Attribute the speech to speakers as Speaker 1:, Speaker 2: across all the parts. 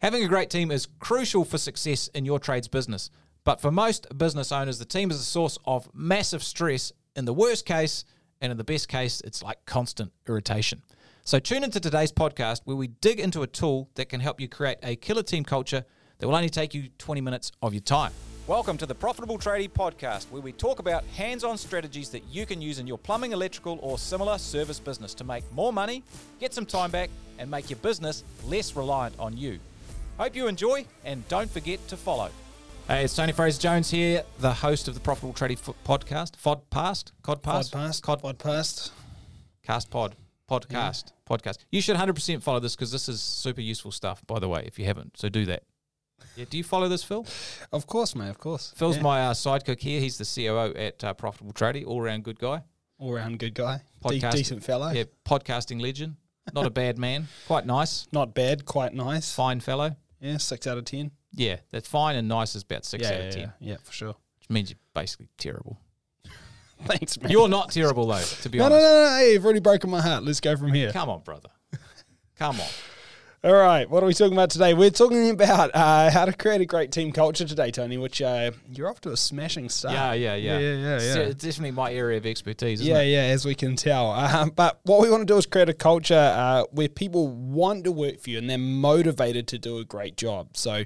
Speaker 1: Having a great team is crucial for success in your trade's business. But for most business owners, the team is a source of massive stress in the worst case, and in the best case, it's like constant irritation. So tune into today's podcast where we dig into a tool that can help you create a killer team culture that will only take you 20 minutes of your time. Welcome to the Profitable Tradie Podcast, where we talk about hands on strategies that you can use in your plumbing, electrical, or similar service business to make more money, get some time back, and make your business less reliant on you. Hope you enjoy, and don't forget to follow. Hey, it's Tony Fraser Jones here, the host of the Profitable Tradie F- Podcast, Fodpast, Codpast,
Speaker 2: Podcast,
Speaker 1: Cod,
Speaker 2: podcast.
Speaker 1: Cast Pod, Podcast, Podcast. You should 100% follow this because this is super useful stuff, by the way, if you haven't. So do that. Yeah, do you follow this, Phil?
Speaker 2: Of course, mate. Of course.
Speaker 1: Phil's
Speaker 2: Yeah.
Speaker 1: my uh, sidekick here. He's the COO at uh, Profitable Tradie, all around good guy.
Speaker 2: all round good guy, De-
Speaker 1: Podcast-
Speaker 2: decent fellow.
Speaker 1: Yeah, podcasting legend. Not a bad man. Quite nice.
Speaker 2: Not bad. Quite nice.
Speaker 1: Fine fellow.
Speaker 2: Yeah, six out of ten.
Speaker 1: Yeah, that's fine and nice is about six
Speaker 2: yeah,
Speaker 1: out of 10,
Speaker 2: Yeah, yeah, for sure.
Speaker 1: which means you're basically terrible.
Speaker 2: Thanks, man.
Speaker 1: You're not terrible, though, to be
Speaker 2: honest. no,
Speaker 1: no,
Speaker 2: no, no. Hey, you've already broken my heart. Let's go from here.
Speaker 1: Come on, brother. Come on.
Speaker 2: All right, what are we talking about today? We're talking about uh, how to create a great team culture today, Tony. Which uh, you're off to a smashing start.
Speaker 1: Yeah, yeah, yeah.
Speaker 2: yeah, yeah, yeah.
Speaker 1: It's, it's definitely my area of expertise, isn't
Speaker 2: yeah,
Speaker 1: it?
Speaker 2: yeah, as we can tell. Um, but what we want to do is create a culture uh, where people want to work for you and they're motivated to do a great job. So,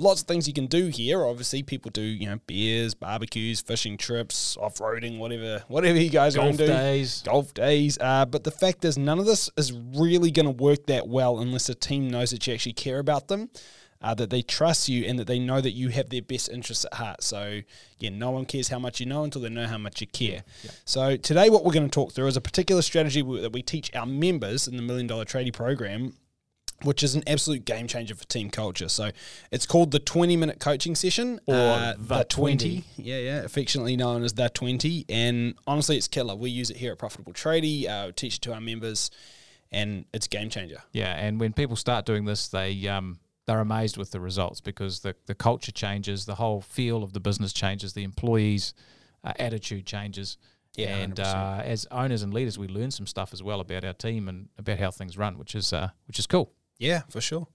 Speaker 2: lots of things you can do here. Obviously, people do you know beers, barbecues, fishing trips, off roading, whatever, whatever you guys
Speaker 1: Golf
Speaker 2: want to do.
Speaker 1: days.
Speaker 2: Golf days. Uh, but the fact is, none of this is really going to work that well unless a team knows that you actually care about them. Uh, that they trust you and that they know that you have their best interests at heart. So, yeah, no one cares how much you know until they know how much you care. So, today, what we're going to talk through is a particular strategy that we teach our members in the Million Dollar Tradie Program, which is an absolute game changer for team culture. So, it's called the 20 minute coaching session
Speaker 1: Or the 20.
Speaker 2: Yeah, yeah, affectionately known as the 20. And honestly, it's killer. We use it here at Profitable Tradie, uh, teach it to our members, and it's a game changer.
Speaker 1: Yeah, and when people start doing this, they um, they're amazed with the results because the the culture changes, the whole feel of the business changes, the employees' uh, attitude changes.
Speaker 2: Yeah,
Speaker 1: and uh, as owners and leaders, we learn some stuff as well about our team and about how things run, which is uh, which is cool.
Speaker 2: Yeah, for sure.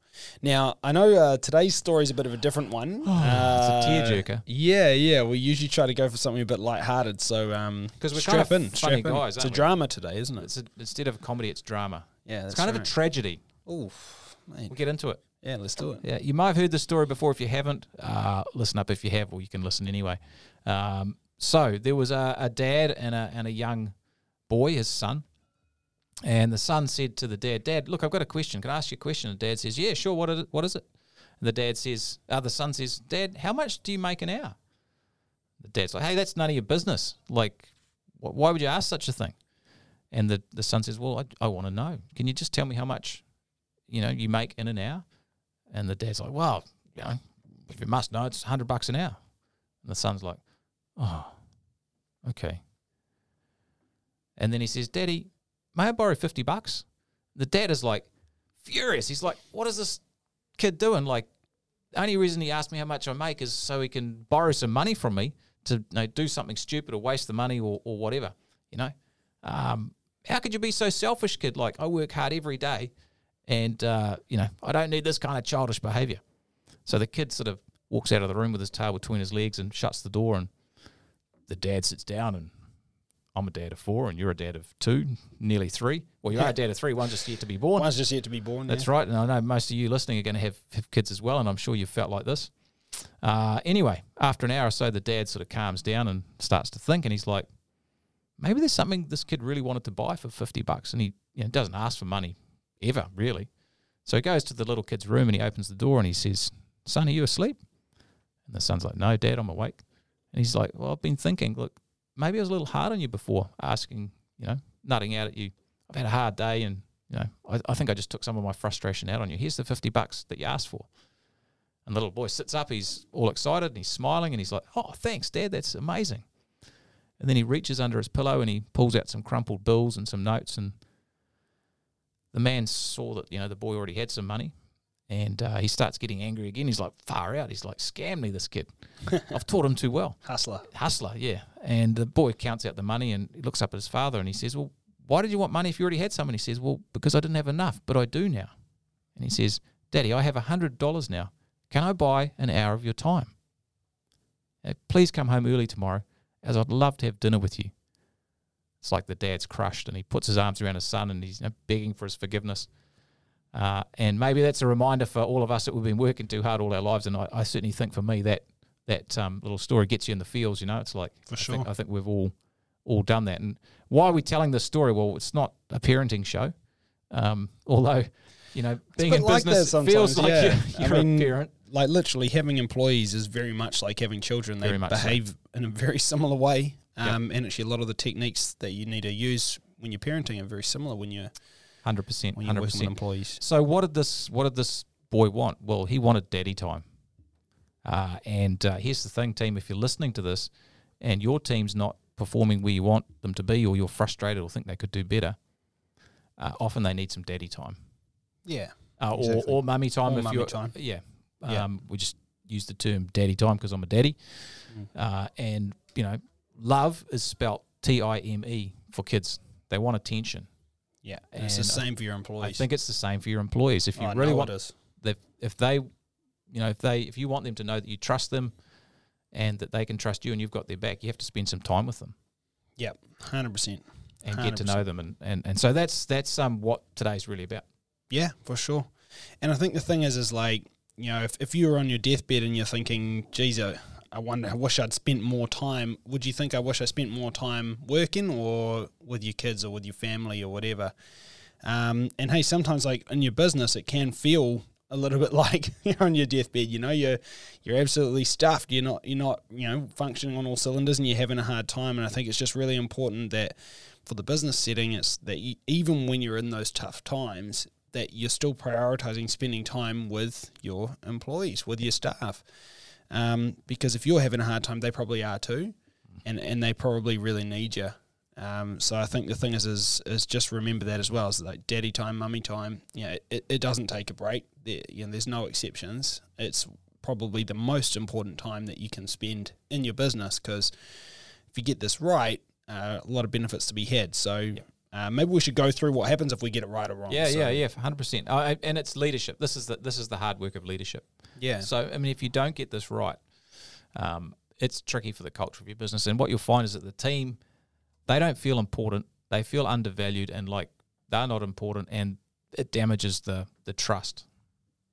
Speaker 2: Now, I know uh, today's story is a bit of a different one.
Speaker 1: Oh, it's a
Speaker 2: Uh,
Speaker 1: tearjerker.
Speaker 2: Yeah, yeah. We usually try to go for something a bit lighthearted. So, um,
Speaker 1: 'Cause we're
Speaker 2: strap
Speaker 1: kind of
Speaker 2: in,
Speaker 1: funny
Speaker 2: strap in.
Speaker 1: guys,
Speaker 2: It's a
Speaker 1: we?
Speaker 2: drama today, isn't it?
Speaker 1: It's a, instead of a comedy, it's drama.
Speaker 2: Yeah,
Speaker 1: it's kind of a tragedy.
Speaker 2: Oof, mate.
Speaker 1: We'll get into it.
Speaker 2: Yeah, let's do it.
Speaker 1: Yeah, you might have heard the story before. If you haven't, uh, listen up. If you have, or you can listen anyway. Um, so there was a, a dad and a and a young boy, his son, and the son said to the dad, "Dad, look, I've got a question. Can I ask you a question?" And the dad says, "Yeah, sure. What is it? What is it?" And the dad says, uh, "The son says, Dad, how much do you make an hour?" The dad's like, "Hey, that's none of your business. Like, wh- why would you ask such a thing?" And the the son says, "Well, I, I want to know. Can you just tell me how much, you know, you make in an hour?" And the dad's like, well, you know, if you must know, it's hundred bucks an hour. And the son's like, oh, okay. And then he says, Daddy, may I borrow fifty bucks? The dad is like furious. He's like, what is this kid doing? Like, the only reason he asked me how much I make is so he can borrow some money from me to you know, do something stupid or waste the money or, or whatever. You know, um, how could you be so selfish, kid? Like, I work hard every day and uh, you know I don't need this kind of childish behaviour. So the kid sort of walks out of the room with his tail between his legs and shuts the door, and the dad sits down and. I'm a dad of four, and you're a dad of two, nearly three. Well, you are a dad of three. One's just yet to be born.
Speaker 2: One's just yet to be born.
Speaker 1: That's
Speaker 2: yeah.
Speaker 1: right. And I know most of you listening are going to have, have kids as well, and I'm sure you've felt like this. Uh, anyway, after an hour or so, the dad sort of calms down and starts to think, and he's like, maybe there's something this kid really wanted to buy for 50 bucks, and he you know, doesn't ask for money ever, really. So he goes to the little kid's room and he opens the door and he says, Son, are you asleep? And the son's like, No, Dad, I'm awake. And he's like, Well, I've been thinking, look, maybe I was a little hard on you before, asking, you know, nutting out at you. I've had a hard day and, you know, I, I think I just took some of my frustration out on you. Here's the 50 bucks that you asked for. And the little boy sits up, he's all excited and he's smiling and he's like, Oh, thanks, Dad, that's amazing. And then he reaches under his pillow and he pulls out some crumpled bills and some notes. And the man saw that, you know, the boy already had some money and uh, he starts getting angry again. He's like, far out. He's like, scam me, this kid. I've taught him too well.
Speaker 2: Hustler.
Speaker 1: Hustler, yeah. And the boy counts out the money and he looks up at his father and he says, Well, why did you want money if you already had some? And he says, Well, because I didn't have enough, but I do now. And he says, Daddy, I have a hundred dollars now. Can I buy an hour of your time? Uh, please come home early tomorrow, as I'd love to have dinner with you. It's like the dad's crushed, and he puts his arms around his son, and he's you know, begging for his forgiveness. Uh, and maybe that's a reminder for all of us that we've been working too hard all our lives. And I, I certainly think for me that that um, little story gets you in the feels. You know, it's like
Speaker 2: For
Speaker 1: I think. I think we've all all done that. And why are we telling this story? Well, it's not a parenting show, um, although you know being in
Speaker 2: like
Speaker 1: business feels like
Speaker 2: yeah.
Speaker 1: you're, you're
Speaker 2: mean,
Speaker 1: a parent.
Speaker 2: Like literally having employees is very much like having children. They
Speaker 1: much so.
Speaker 2: behave in a very similar way.
Speaker 1: Yep.
Speaker 2: Um, And actually, a lot of the techniques that you need to use when you're parenting are very similar when you're
Speaker 1: Hundred percent, hundred percent.
Speaker 2: employees.
Speaker 1: So what did this what did this boy want? Well, he wanted daddy time. Uh, and uh, here's the thing, team: if you're listening to this, and your team's not performing where you want them to be, or you're frustrated or think they could do better, uh, often they need some daddy time,
Speaker 2: Yeah.
Speaker 1: uh,
Speaker 2: Exactly.
Speaker 1: or or mummy time.
Speaker 2: Or
Speaker 1: if
Speaker 2: mummy
Speaker 1: you're,
Speaker 2: time.
Speaker 1: Yeah.
Speaker 2: Yeah.
Speaker 1: Um, we just use the term daddy time because I'm a daddy,
Speaker 2: Mm.
Speaker 1: uh, and you know, love is spelt T I M E for kids. They want attention.
Speaker 2: Yeah. And it's the same for your employees.
Speaker 1: I think it's the same for your employees. If you
Speaker 2: Oh, I
Speaker 1: really want
Speaker 2: it is.
Speaker 1: if they you know if they if you want them to know that you trust them and that they can trust you and you've got their back you have to spend some time with them
Speaker 2: Yep. 100%.
Speaker 1: and get to know them and, and and so that's that's um what today's really about
Speaker 2: Yeah, for sure. And I think the thing is, is like, you know, if, if you were on your deathbed and you're thinking, geez, I, I wonder, I wish I'd spent more time, would you think I wish I spent more time working or with your kids or with your family or whatever? Um, and hey, sometimes like in your business, it can feel a little bit like you're on your deathbed. You know, you're you're absolutely stuffed. You're not you're not you know functioning on all cylinders, and you're having a hard time. And I think it's just really important that for the business setting, it's that you, even when you're in those tough times, that you're still prioritizing spending time with your employees, with your staff. Um, because if you're having a hard time, they probably are too, and and they probably really need you. Um, so I think the thing is, is is just remember that as well. Is like daddy time, mummy time. You know, it, it doesn't take a break. There, you know, there's no exceptions. It's probably the most important time that you can spend in your business because if you get this right, uh, a lot of benefits to be had. So uh, maybe we should go through what happens if we get it right or wrong.
Speaker 1: yeah
Speaker 2: So,
Speaker 1: yeah yeah 100% uh, and it's leadership. This is the this is the hard work of leadership.
Speaker 2: Yeah.
Speaker 1: so i mean if you don't get this right um, it's tricky for the culture of your business. And what you'll find is that the team they don't feel important. They feel undervalued and like they're not important and it damages the the trust.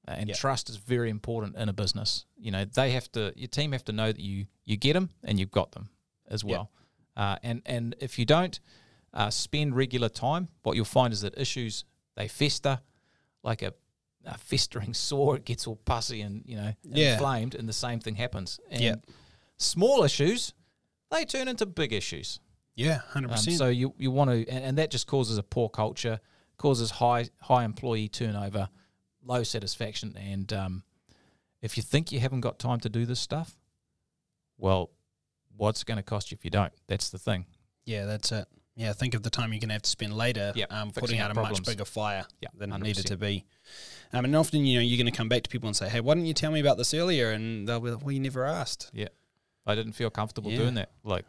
Speaker 1: Uh, and
Speaker 2: Yeah.
Speaker 1: trust is very important in a business. You know they have to your team have to know that you you get them and you've got them as well. Uh, and and if you don't uh, spend regular time what you'll find is that issues they fester like a, a festering sore it gets all pussy and you know
Speaker 2: Yeah.
Speaker 1: inflamed and the same thing happens and
Speaker 2: Yeah.
Speaker 1: small issues they turn into big issues
Speaker 2: Yeah, hundred
Speaker 1: um,
Speaker 2: percent.
Speaker 1: so you you want to, and, and that just causes a poor culture, causes high high employee turnover, low satisfaction, and um, if you think you haven't got time to do this stuff, well, what's it going to cost you if you don't? That's the thing.
Speaker 2: Yeah, that's it. Yeah, think of the time you're going to have to spend later
Speaker 1: Yep,
Speaker 2: um, putting
Speaker 1: out
Speaker 2: a
Speaker 1: problems.
Speaker 2: much bigger fire
Speaker 1: Yeah,
Speaker 2: than it
Speaker 1: 100%.
Speaker 2: needed to be. Um, and often, you know, you're going to come back to people and say, "Hey, why didn't you tell me about this earlier?" And they'll be like, "Well, you never asked."
Speaker 1: Yeah, I didn't feel comfortable
Speaker 2: Yeah.
Speaker 1: doing that. Like,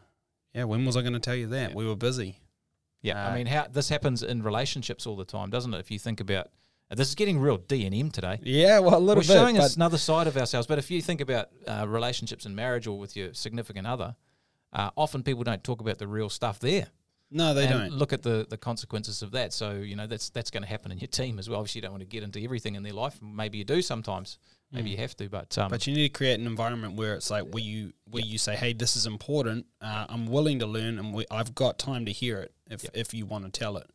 Speaker 2: Yeah, when was I going to tell you that?
Speaker 1: Yeah.
Speaker 2: We were busy.
Speaker 1: yeah,
Speaker 2: Uh,
Speaker 1: I mean, how this happens in relationships all the time, doesn't it? If you think about, this is getting real D and M today.
Speaker 2: Yeah, well, a little
Speaker 1: We're
Speaker 2: bit.
Speaker 1: showing us another side of ourselves. But if you think about uh, relationships in marriage or with your significant other, uh, often people don't talk about the real stuff there.
Speaker 2: No, they don't.
Speaker 1: look at the the consequences of that. So you know that's that's going to happen in your team as well. Obviously, you don't want to get into everything in their life. Maybe you do sometimes. Maybe you have to, but um,
Speaker 2: Mm. But you need to create an environment where it's like where you where you say, "Hey, this is important. Uh, I'm willing to learn, and we, I've got time to hear it if
Speaker 1: Yep.
Speaker 2: if you want to tell it."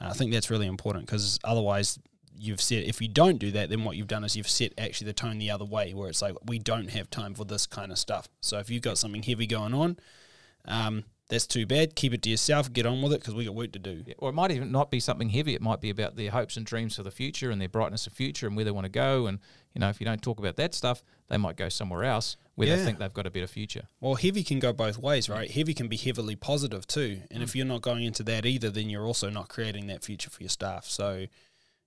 Speaker 2: Uh, I think that's really important because otherwise, you've set. If you don't do that, then what you've done is you've set actually the tone the other way, where it's like we don't have time for this kind of stuff. So if you've got something heavy going on, um, that's too bad. Keep it to yourself. Get on with it because we got work to do.
Speaker 1: Yeah, or it might even not be something heavy. It might be about their hopes and dreams for the future and their brightness of future and where they want to go. And you know, if you don't talk about that stuff, they might go somewhere else where they think they've got a better future.
Speaker 2: Well, heavy can go both ways, right? Heavy can be heavily positive too. And if mm. you're not going into that either, then you're also not creating that future for your staff. So,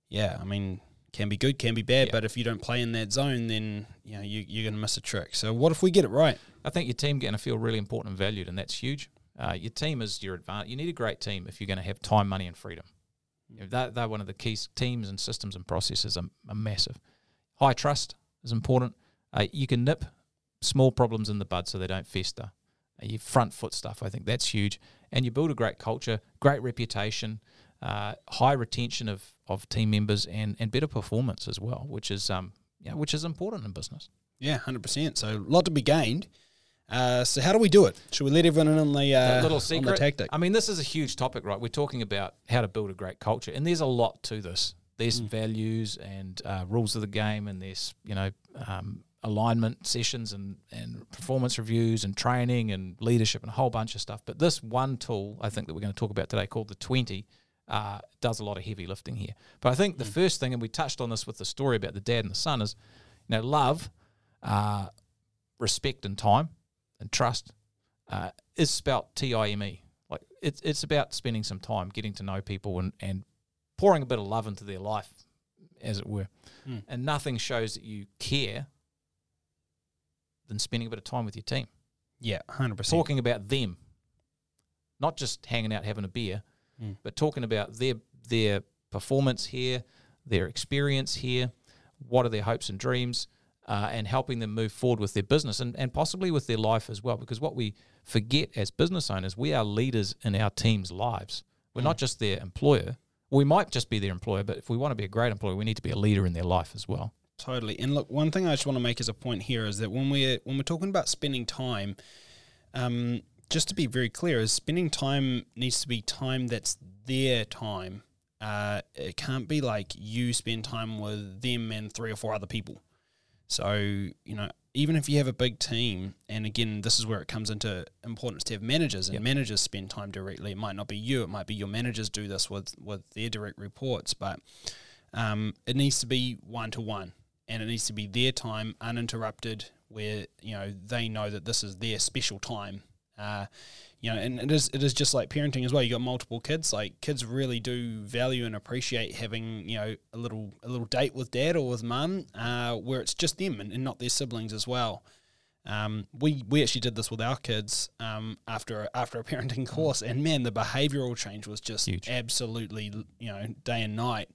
Speaker 2: yeah, I mean, can be good, can be bad,
Speaker 1: Yeah.
Speaker 2: but if you don't play in that zone, then you know you, you're going to miss a trick. So, what if we get it right?
Speaker 1: I think your team going to feel really important and valued, and that's huge. Uh, your team is your advantage. You need a great team if you're going to have time, money, and freedom. You know, that they're one of the key teams and systems and processes are, are massive. high trust is important. Uh, you can nip small problems in the bud so they don't fester. Uh, you front foot stuff, I think that's huge. And you build a great culture, great reputation, uh, high retention of, of team members, and, and better performance as well, which is um yeah, which is important in business.
Speaker 2: Yeah, hundred percent. So a lot to be gained. Uh, so how do we do it? Should we let everyone in on the, uh,
Speaker 1: little secret.
Speaker 2: the tactic?
Speaker 1: I mean, this is a huge topic, right? We're talking about how to build a great culture, and there's a lot to this. There's
Speaker 2: Mm.
Speaker 1: values and uh, rules of the game, and there's you know um, alignment sessions and and performance reviews and training and leadership and a whole bunch of stuff. But this one tool, I think that we're going to talk about today, called the Twenty, uh, does a lot of heavy lifting here. But I think the first thing, and we touched on this with the story about the dad and the son, is you know love, uh, respect, and time and trust uh, is spelt T I M E. Like it's it's about spending some time getting to know people and, and pouring a bit of love into their life, as it were.
Speaker 2: Mm.
Speaker 1: And nothing shows that you care than spending a bit of time with your team,
Speaker 2: yeah, hundred percent.
Speaker 1: talking about them, not just hanging out having a beer,
Speaker 2: Mm.
Speaker 1: but talking about their their performance here, their experience here, what are their hopes and dreams, uh, and helping them move forward with their business and, and possibly with their life as well. Because what we forget as business owners, we are leaders in our team's lives. We're not just their employer. We might just be their employer, but if we want to be a great employer, we need to be a leader in their life as well.
Speaker 2: Totally. And look, one thing I just want to make as a point here is that when we're when we're talking about spending time, um, just to be very clear, is spending time needs to be time that's their time. Uh, it can't be like you spend time with them and three or four other people. So you know, even if you have a big team, and again, this is where it comes into importance to have managers, and
Speaker 1: Yep.
Speaker 2: managers spend time directly. It might not be you; it might be your managers do this with with their direct reports, but um, it needs to be one to one and it needs to be their time uninterrupted where you know they know that this is their special time uh, you know and it is it is just like parenting as well you got multiple kids like kids really do value and appreciate having you know a little a little date with dad or with mum uh, where it's just them and, and not their siblings as well um, we we actually did this with our kids um, after after a parenting course, and man, the behavioural change was just
Speaker 1: Huge.
Speaker 2: absolutely you know day and night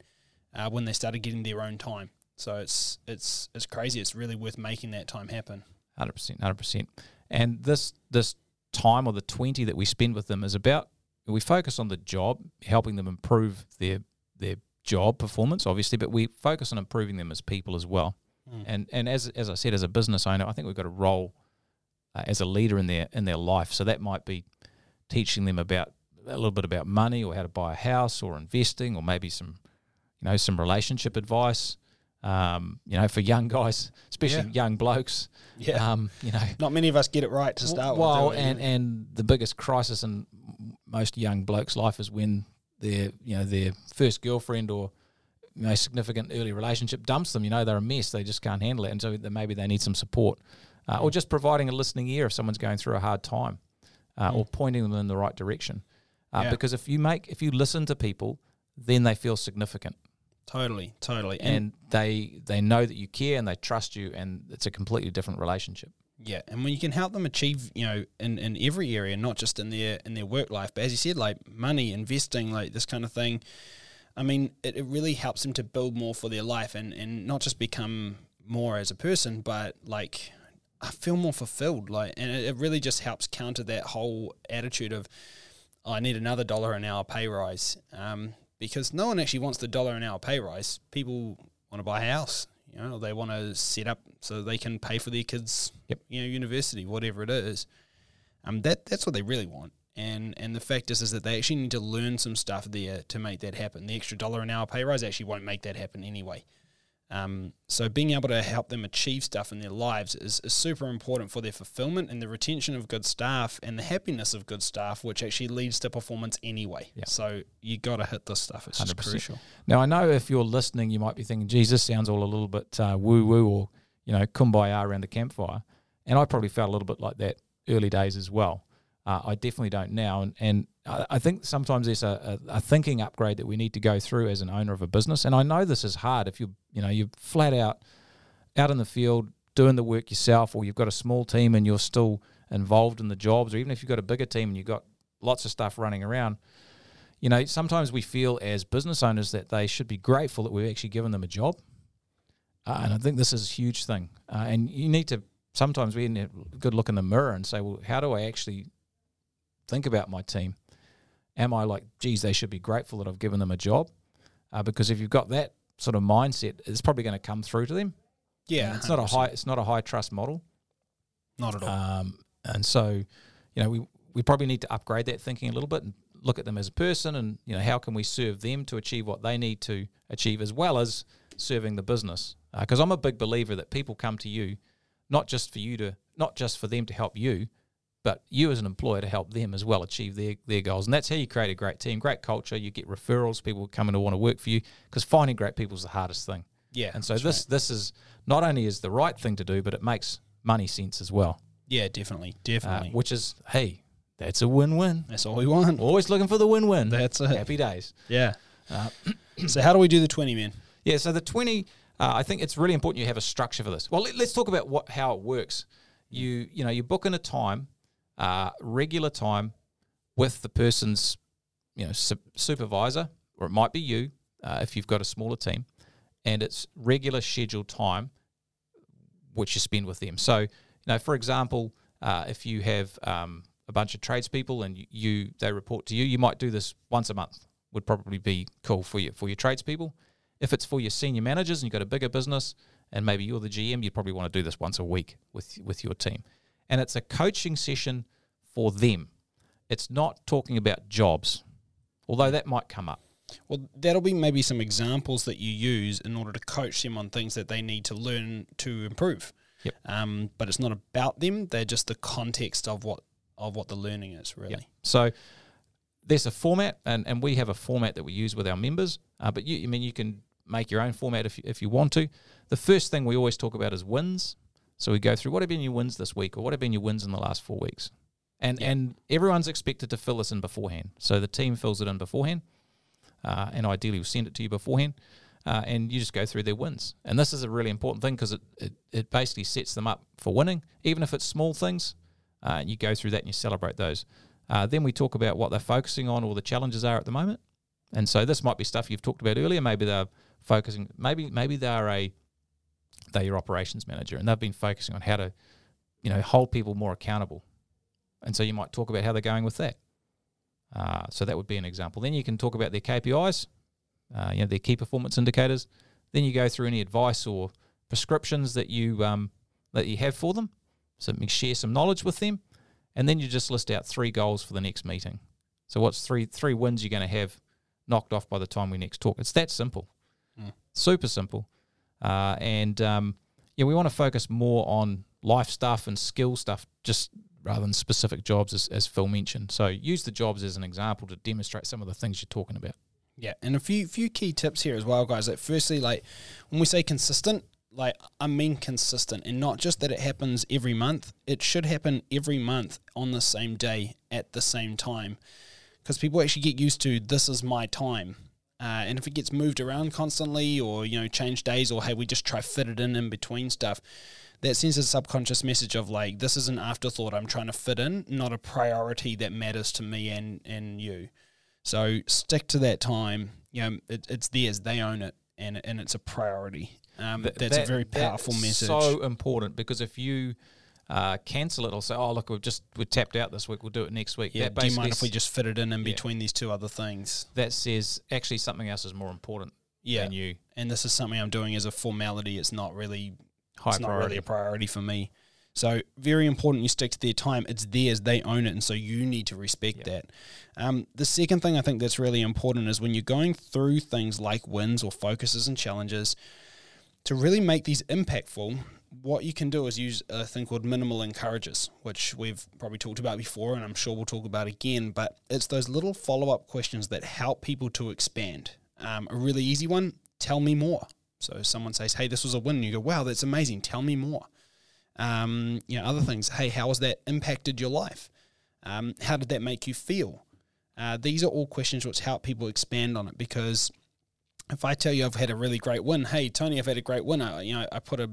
Speaker 2: uh, when they started getting their own time. So it's it's it's crazy. It's really worth making that time happen.
Speaker 1: Hundred percent, hundred percent. And this this time or the twenty that we spend with them is about we focus on the job, helping them improve their their job performance, obviously, but we focus on improving them as people as well.
Speaker 2: Mm.
Speaker 1: And and as as I said, as a business owner, I think we've got a role uh, as a leader in their in their life. So that might be teaching them about a little bit about money or how to buy a house or investing or maybe some you know some relationship advice. Um, you know, for young guys, especially young blokes,
Speaker 2: Yeah,
Speaker 1: um, you know,
Speaker 2: not many of us get it right to start
Speaker 1: well,
Speaker 2: with. do we?
Speaker 1: and and the biggest crisis in most young blokes' life is when their you know their first girlfriend or you know, significant early relationship dumps them. You know, they're a mess. They just can't handle it, and so maybe they need some support, uh, or just providing a listening ear if someone's going through a hard time, uh, or pointing them in the right direction. Uh,
Speaker 2: Yeah.
Speaker 1: Because if you make if you listen to people, then they feel significant
Speaker 2: totally, totally, and,
Speaker 1: and they they know that you care and they trust you, and it's a completely different relationship.
Speaker 2: yeah, and when you can help them achieve, you know, in, in every area, not just in their in their work life, but as you said, like money, investing, like this kind of thing. I mean, it, it really helps them to build more for their life and, and not just become more as a person, but like I feel more fulfilled. Like, and it, it really just helps counter that whole attitude of "Oh, I need another dollar an hour pay rise. Um, because no one actually wants the dollar an hour pay rise. People want to buy a house, you know, they want to set up so they can pay for their kids,
Speaker 1: Yep.
Speaker 2: you know, university, whatever it is. Um, that that's what they really want. And and the fact is is that they actually need to learn some stuff there to make that happen. The extra dollar an hour pay rise actually won't make that happen anyway. Um, so being able to help them achieve stuff in their lives is, is super important for their fulfillment and the retention of good staff and the happiness of good staff, which actually leads to performance anyway.
Speaker 1: Yeah.
Speaker 2: So you got to hit this stuff. It's just
Speaker 1: 100%.
Speaker 2: crucial.
Speaker 1: Now I know if you're listening, you might be thinking, "Geez, this sounds all a little bit uh, woo woo," or you know, kumbaya around the campfire. And I probably felt a little bit like that early days as well. Uh, I definitely don't now, and and I, I think sometimes there's a, a, a thinking upgrade that we need to go through as an owner of a business. And I know this is hard if you you know you're flat out out in the field doing the work yourself, or you've got a small team and you're still involved in the jobs, or even if you've got a bigger team and you've got lots of stuff running around you know, sometimes we feel as business owners that they should be grateful that we've actually given them a job. uh, and I think this is a huge thing. Uh, and you need to sometimes we need a good look in the mirror and say, well, how do I actually think about my team? Am I like, geez, they should be grateful that I've given them a job? Uh, because if you've got that sort of mindset, it's probably going to come through to them.
Speaker 2: Yeah,
Speaker 1: it's not a high, it's not a high trust model.
Speaker 2: Not at all.
Speaker 1: Um, and so, you know, we we probably need to upgrade that thinking a little bit and look at them as a person, and you know, how can we serve them to achieve what they need to achieve, as well as serving the business. Because I'm a big believer that people come to you, not just for you to, not just for them to help you, but you as an employer to help them as well achieve their their goals. And that's how you create a great team, great culture. You get referrals, people come in to want to work for you. Because finding great people is the hardest thing.
Speaker 2: yeah,
Speaker 1: And so this
Speaker 2: right.
Speaker 1: this is not only is the right thing to do, but it makes money sense as well.
Speaker 2: yeah, definitely,
Speaker 1: Uh,
Speaker 2: definitely.
Speaker 1: which is hey, that's a win-win.
Speaker 2: that's all we want.
Speaker 1: Always looking for the win-win.
Speaker 2: That's it.
Speaker 1: Happy days.
Speaker 2: Yeah.
Speaker 1: Uh,
Speaker 2: so how do we do the twenty man?
Speaker 1: Yeah. So the twenty, uh, I think it's really important you have a structure for this. Well, let, us talk about what how it works. You you know you book in a time, uh, regular time, with the person's you know su- supervisor, or it might be you uh, if you've got a smaller team, and it's regular scheduled time, which you spend with them. So you know, for example, uh, if you have um, a bunch of tradespeople and you, they report to you, you might do this once a month. Would probably be cool for you for your tradespeople. If it's for your senior managers and you've got a bigger business and maybe you're the GM, you probably want to do this once a week with with your team. And it's a coaching session for them. It's not talking about jobs, although that might come up.
Speaker 2: Well, that'll be maybe some examples that you use in order to coach them on things that they need to learn to improve.
Speaker 1: Yep.
Speaker 2: Um, but it's not about them; they're just the context of what of what the learning is. Really.
Speaker 1: Yeah. So there's a format, and, and we have a format that we use with our members. Uh, but you, I mean, you can make your own format if you, if you want to. The first thing we always talk about is wins. So we go through what have been your wins this week, or what have been your wins in the last four weeks, and
Speaker 2: Yeah.
Speaker 1: and everyone's expected to fill this in beforehand. So the team fills it in beforehand, uh, and ideally we'll send it to you beforehand. Uh, and you just go through their wins. And this is a really important thing because it, it, it basically sets them up for winning, even if it's small things. Uh, you go through that and you celebrate those. Uh, then we talk about what they're focusing on or the challenges are at the moment. And so this might be stuff you've talked about earlier. Maybe they're focusing. Maybe maybe they're a they're your operations manager and they've been focusing on how to, you know, hold people more accountable. And so you might talk about how they're going with that. Uh, so that would be an example. Then you can talk about their KPIs, uh, you know, their key performance indicators. Then you go through any advice or prescriptions that you um, that you have for them. So you share some knowledge with them, and then you just list out three goals for the next meeting. So what's three three wins you're going to have knocked off by the time we next talk? It's that simple,
Speaker 2: Mm.
Speaker 1: super simple, uh, and um, yeah, we want to focus more on life stuff and skill stuff, just rather than specific jobs, as, as Phil mentioned. So use the jobs as an example to demonstrate some of the things you're talking about.
Speaker 2: Yeah, and a few few key tips here as well, guys. Like, firstly, like when we say consistent, like I mean consistent, and not just that it happens every month. It should happen every month on the same day at the same time, because people actually get used to this is my time. Uh, and if it gets moved around constantly, or you know, change days, or hey, we just try fit it in in between stuff, that sends a subconscious message of like this is an afterthought. I'm trying to fit in, not a priority that matters to me and and you. So stick to that time. You know, it, it's theirs. They own it, and and it's a priority. Um,
Speaker 1: Th-
Speaker 2: that's a very powerful
Speaker 1: that's
Speaker 2: message.
Speaker 1: So important because if you uh, cancel it or say, "Oh, look, we've just we're tapped out this week. We'll do it next week."
Speaker 2: yeah.
Speaker 1: that
Speaker 2: Do you mind if we just fit it in in
Speaker 1: Yeah.
Speaker 2: between these two other things?
Speaker 1: that says actually something else is more important
Speaker 2: Yeah.
Speaker 1: than you.
Speaker 2: And this is something I'm doing as a formality. It's not really.
Speaker 1: High
Speaker 2: it's not
Speaker 1: priority.
Speaker 2: really a priority for me. So very important you stick to their time. It's theirs. They own it, and so you need to respect
Speaker 1: Yep.
Speaker 2: that. Um, the second thing I think that's really important is when you're going through things like wins or focuses and challenges, to really make these impactful, what you can do is use a thing called minimal encourages, which we've probably talked about before, and I'm sure we'll talk about again. But it's those little follow up questions that help people to expand. Um, a really easy one: tell me more. So someone says, "Hey, this was a win," and you go, "Wow, that's amazing. Tell me more." Um, you know, other things. Hey, how has that impacted your life? Um, how did that make you feel? Uh, these are all questions which help people expand on it because if I tell you I've had a really great win, hey Tony, I've had a great win. I, you know, I put a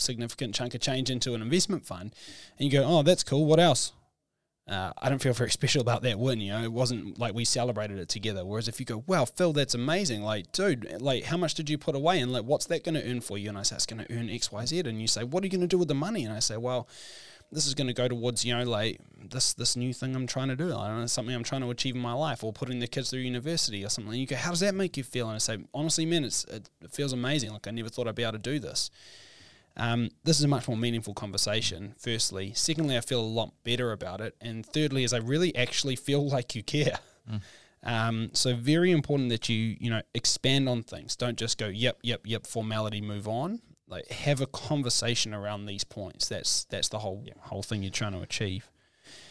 Speaker 2: significant chunk of change into an investment fund, and you go, oh, that's cool. What else? uh, I don't feel very special about that win. You know, it wasn't like we celebrated it together. Whereas if you go, wow, Phil, that's amazing. Like, dude, like, how much did you put away? And like, what's that going to earn for you? And I say, it's going to earn X, Y, Z. And you say, what are you going to do with the money? And I say, well, this is going to go towards you know like this this new thing I'm trying to do. I don't know something I'm trying to achieve in my life, or putting the kids through university or something. And you go, how does that make you feel? And I say, honestly, man, it's it, it feels amazing. Like I never thought I'd be able to do this. Um, this is a much more meaningful conversation. Firstly, secondly, I feel a lot better about it, and thirdly, is I really actually feel like you care. Mm. Um, so very important that you you know expand on things. Don't just go yep yep yep formality move on. Like have a conversation around these points. That's that's the whole yeah. whole thing you're trying to achieve.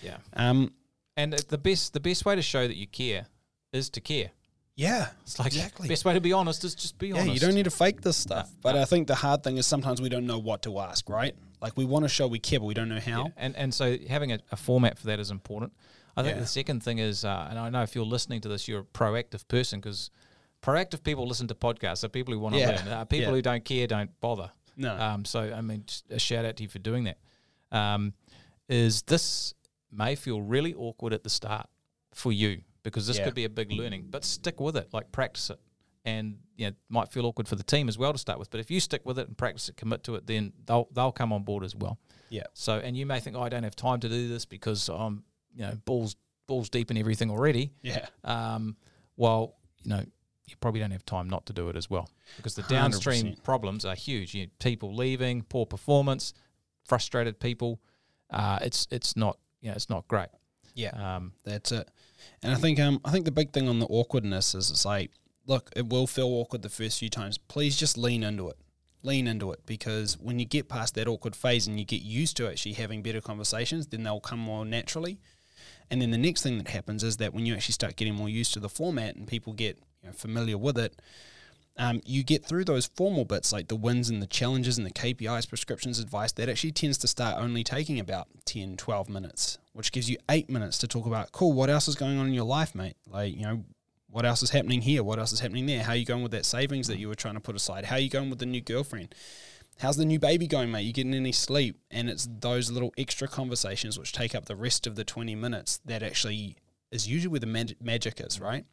Speaker 1: Yeah. Um, and the best the best way to show that you care is to care.
Speaker 2: Yeah,
Speaker 1: it's like exactly. Best way to be honest is just be yeah, honest.
Speaker 2: Yeah, you don't need to fake this stuff. but I think the hard thing is sometimes we don't know what to ask, right? Like we want to show we care, but we don't know how. Yeah.
Speaker 1: And and so having a, a, format for that is important. I think yeah. the second thing is, uh, and I know if you're listening to this, you're a proactive person because proactive people listen to podcasts. They're people who want to learn. Uh, people who don't care don't bother.
Speaker 2: No. Um,
Speaker 1: so I mean, a shout out to you for doing that. Um, is this may feel really awkward at the start for you because this yeah. could be a big learning. But stick with it, like practice it, and you know, might feel awkward for the team as well to start with. But if you stick with it and practice it, commit to it, then they'll they'll come on board as well.
Speaker 2: Yeah.
Speaker 1: So and you may think, oh, I don't have time to do this because I'm you know balls balls deep in everything already.
Speaker 2: Yeah.
Speaker 1: Um. Well, you know. You probably don't have time not to do it as well because the downstream 100%. problems are huge. You know, people leaving, poor performance, frustrated people. Uh, it's it's not you know it's not great.
Speaker 2: Yeah, um, that's it. And I think um I think the big thing on the awkwardness is it's like look it will feel awkward the first few times. Please just lean into it. Lean into it because when you get past that awkward phase and you get used to actually having better conversations, then they'll come more naturally. And then the next thing that happens is that when you actually start getting more used to the format and people get you know, familiar with it, um, you get through those formal bits like the wins and the challenges and the KPIs, prescriptions, advice, that actually tends to start only taking about 10, 12 minutes, which gives you eight minutes to talk about, cool, what else is going on in your life, mate? Like, you know, what else is happening here? What else is happening there? How are you going with that savings that you were trying to put aside? How are you going with the new girlfriend? How's the new baby going, mate? You getting any sleep? And it's those little extra conversations which take up the rest of the 20 minutes that actually is usually where the mag- magic is, right?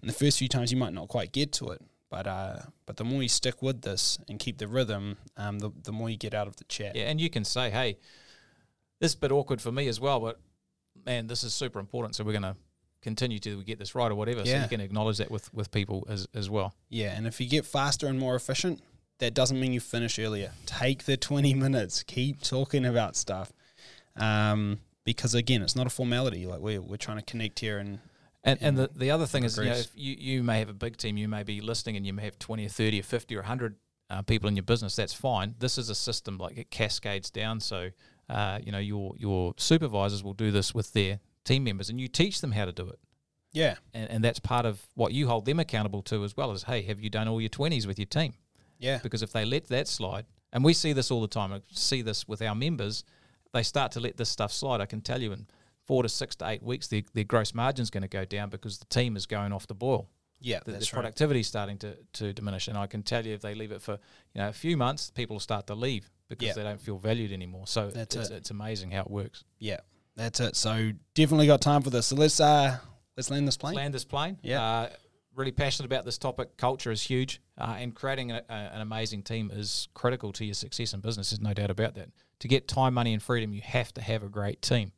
Speaker 2: And the first few times you might not quite get to it, but uh, but the more you stick with this and keep the rhythm, um, the the more you get out of the chat.
Speaker 1: Yeah, and you can say, hey, this is a bit awkward for me as well, but man, this is super important. So we're gonna continue to get this right or whatever. Yeah. So you can acknowledge that with with people as as well.
Speaker 2: Yeah, and if you get faster and more efficient, that doesn't mean you finish earlier. Take the twenty minutes. Keep talking about stuff. Um, because again, it's not a formality. Like we're we're trying to connect here and
Speaker 1: and, and the, the other thing is, you know, if you, you may have a big team, you may be listening and you may have 20 or 30 or 50 or 100 uh, people in your business, that's fine. This is a system like it cascades down. So, uh, you know, your, your supervisors will do this with their team members and you teach them how to do it.
Speaker 2: Yeah.
Speaker 1: And, and that's part of what you hold them accountable to as well as, hey, have you done all your 20s with your team?
Speaker 2: Yeah.
Speaker 1: Because if they let that slide, and we see this all the time, I see this with our members, they start to let this stuff slide. I can tell you, and four to six to eight weeks, their, their gross margin is going to go down because the team is going off the boil.
Speaker 2: Yeah,
Speaker 1: the,
Speaker 2: that's
Speaker 1: the productivity is starting to, to diminish, and I can tell you if they leave it for you know a few months, people will start to leave because yeah. they don't feel valued anymore. So that's it's, it. it's amazing how it works.
Speaker 2: Yeah, that's it. So definitely got time for this. So let's uh let's land this plane.
Speaker 1: Land this plane.
Speaker 2: Yeah. Uh,
Speaker 1: really passionate about this topic. Culture is huge, uh, and creating a, a, an amazing team is critical to your success in business. There's no doubt about that. To get time, money, and freedom, you have to have a great team.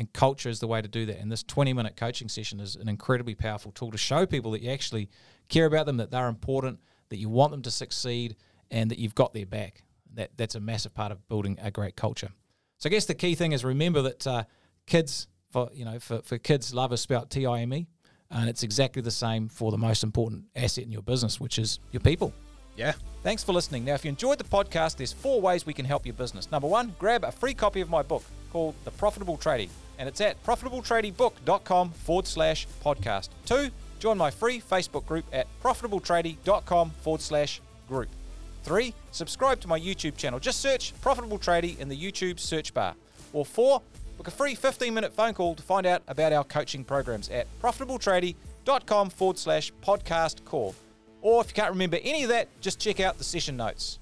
Speaker 1: And culture is the way to do that. And this 20 minute coaching session is an incredibly powerful tool to show people that you actually care about them, that they're important, that you want them to succeed, and that you've got their back. That, that's a massive part of building a great culture. So I guess the key thing is remember that uh, kids, for you know, for, for kids, love is spelled T I M E, and it's exactly the same for the most important asset in your business, which is your people.
Speaker 2: Yeah.
Speaker 1: Thanks for listening. Now, if you enjoyed the podcast, there's four ways we can help your business. Number one, grab a free copy of my book called The Profitable Tradie, and it's at profitabletradiebook.com forward slash podcast. Two, join my free Facebook group at profitabletradie.com forward slash group. Three, subscribe to my YouTube channel. Just search Profitable Tradie in the YouTube search bar. Or four, book a free 15 minute phone call to find out about our coaching programs at profitabletradie.com forward slash podcast call. Or if you can't remember any of that, just check out the session notes.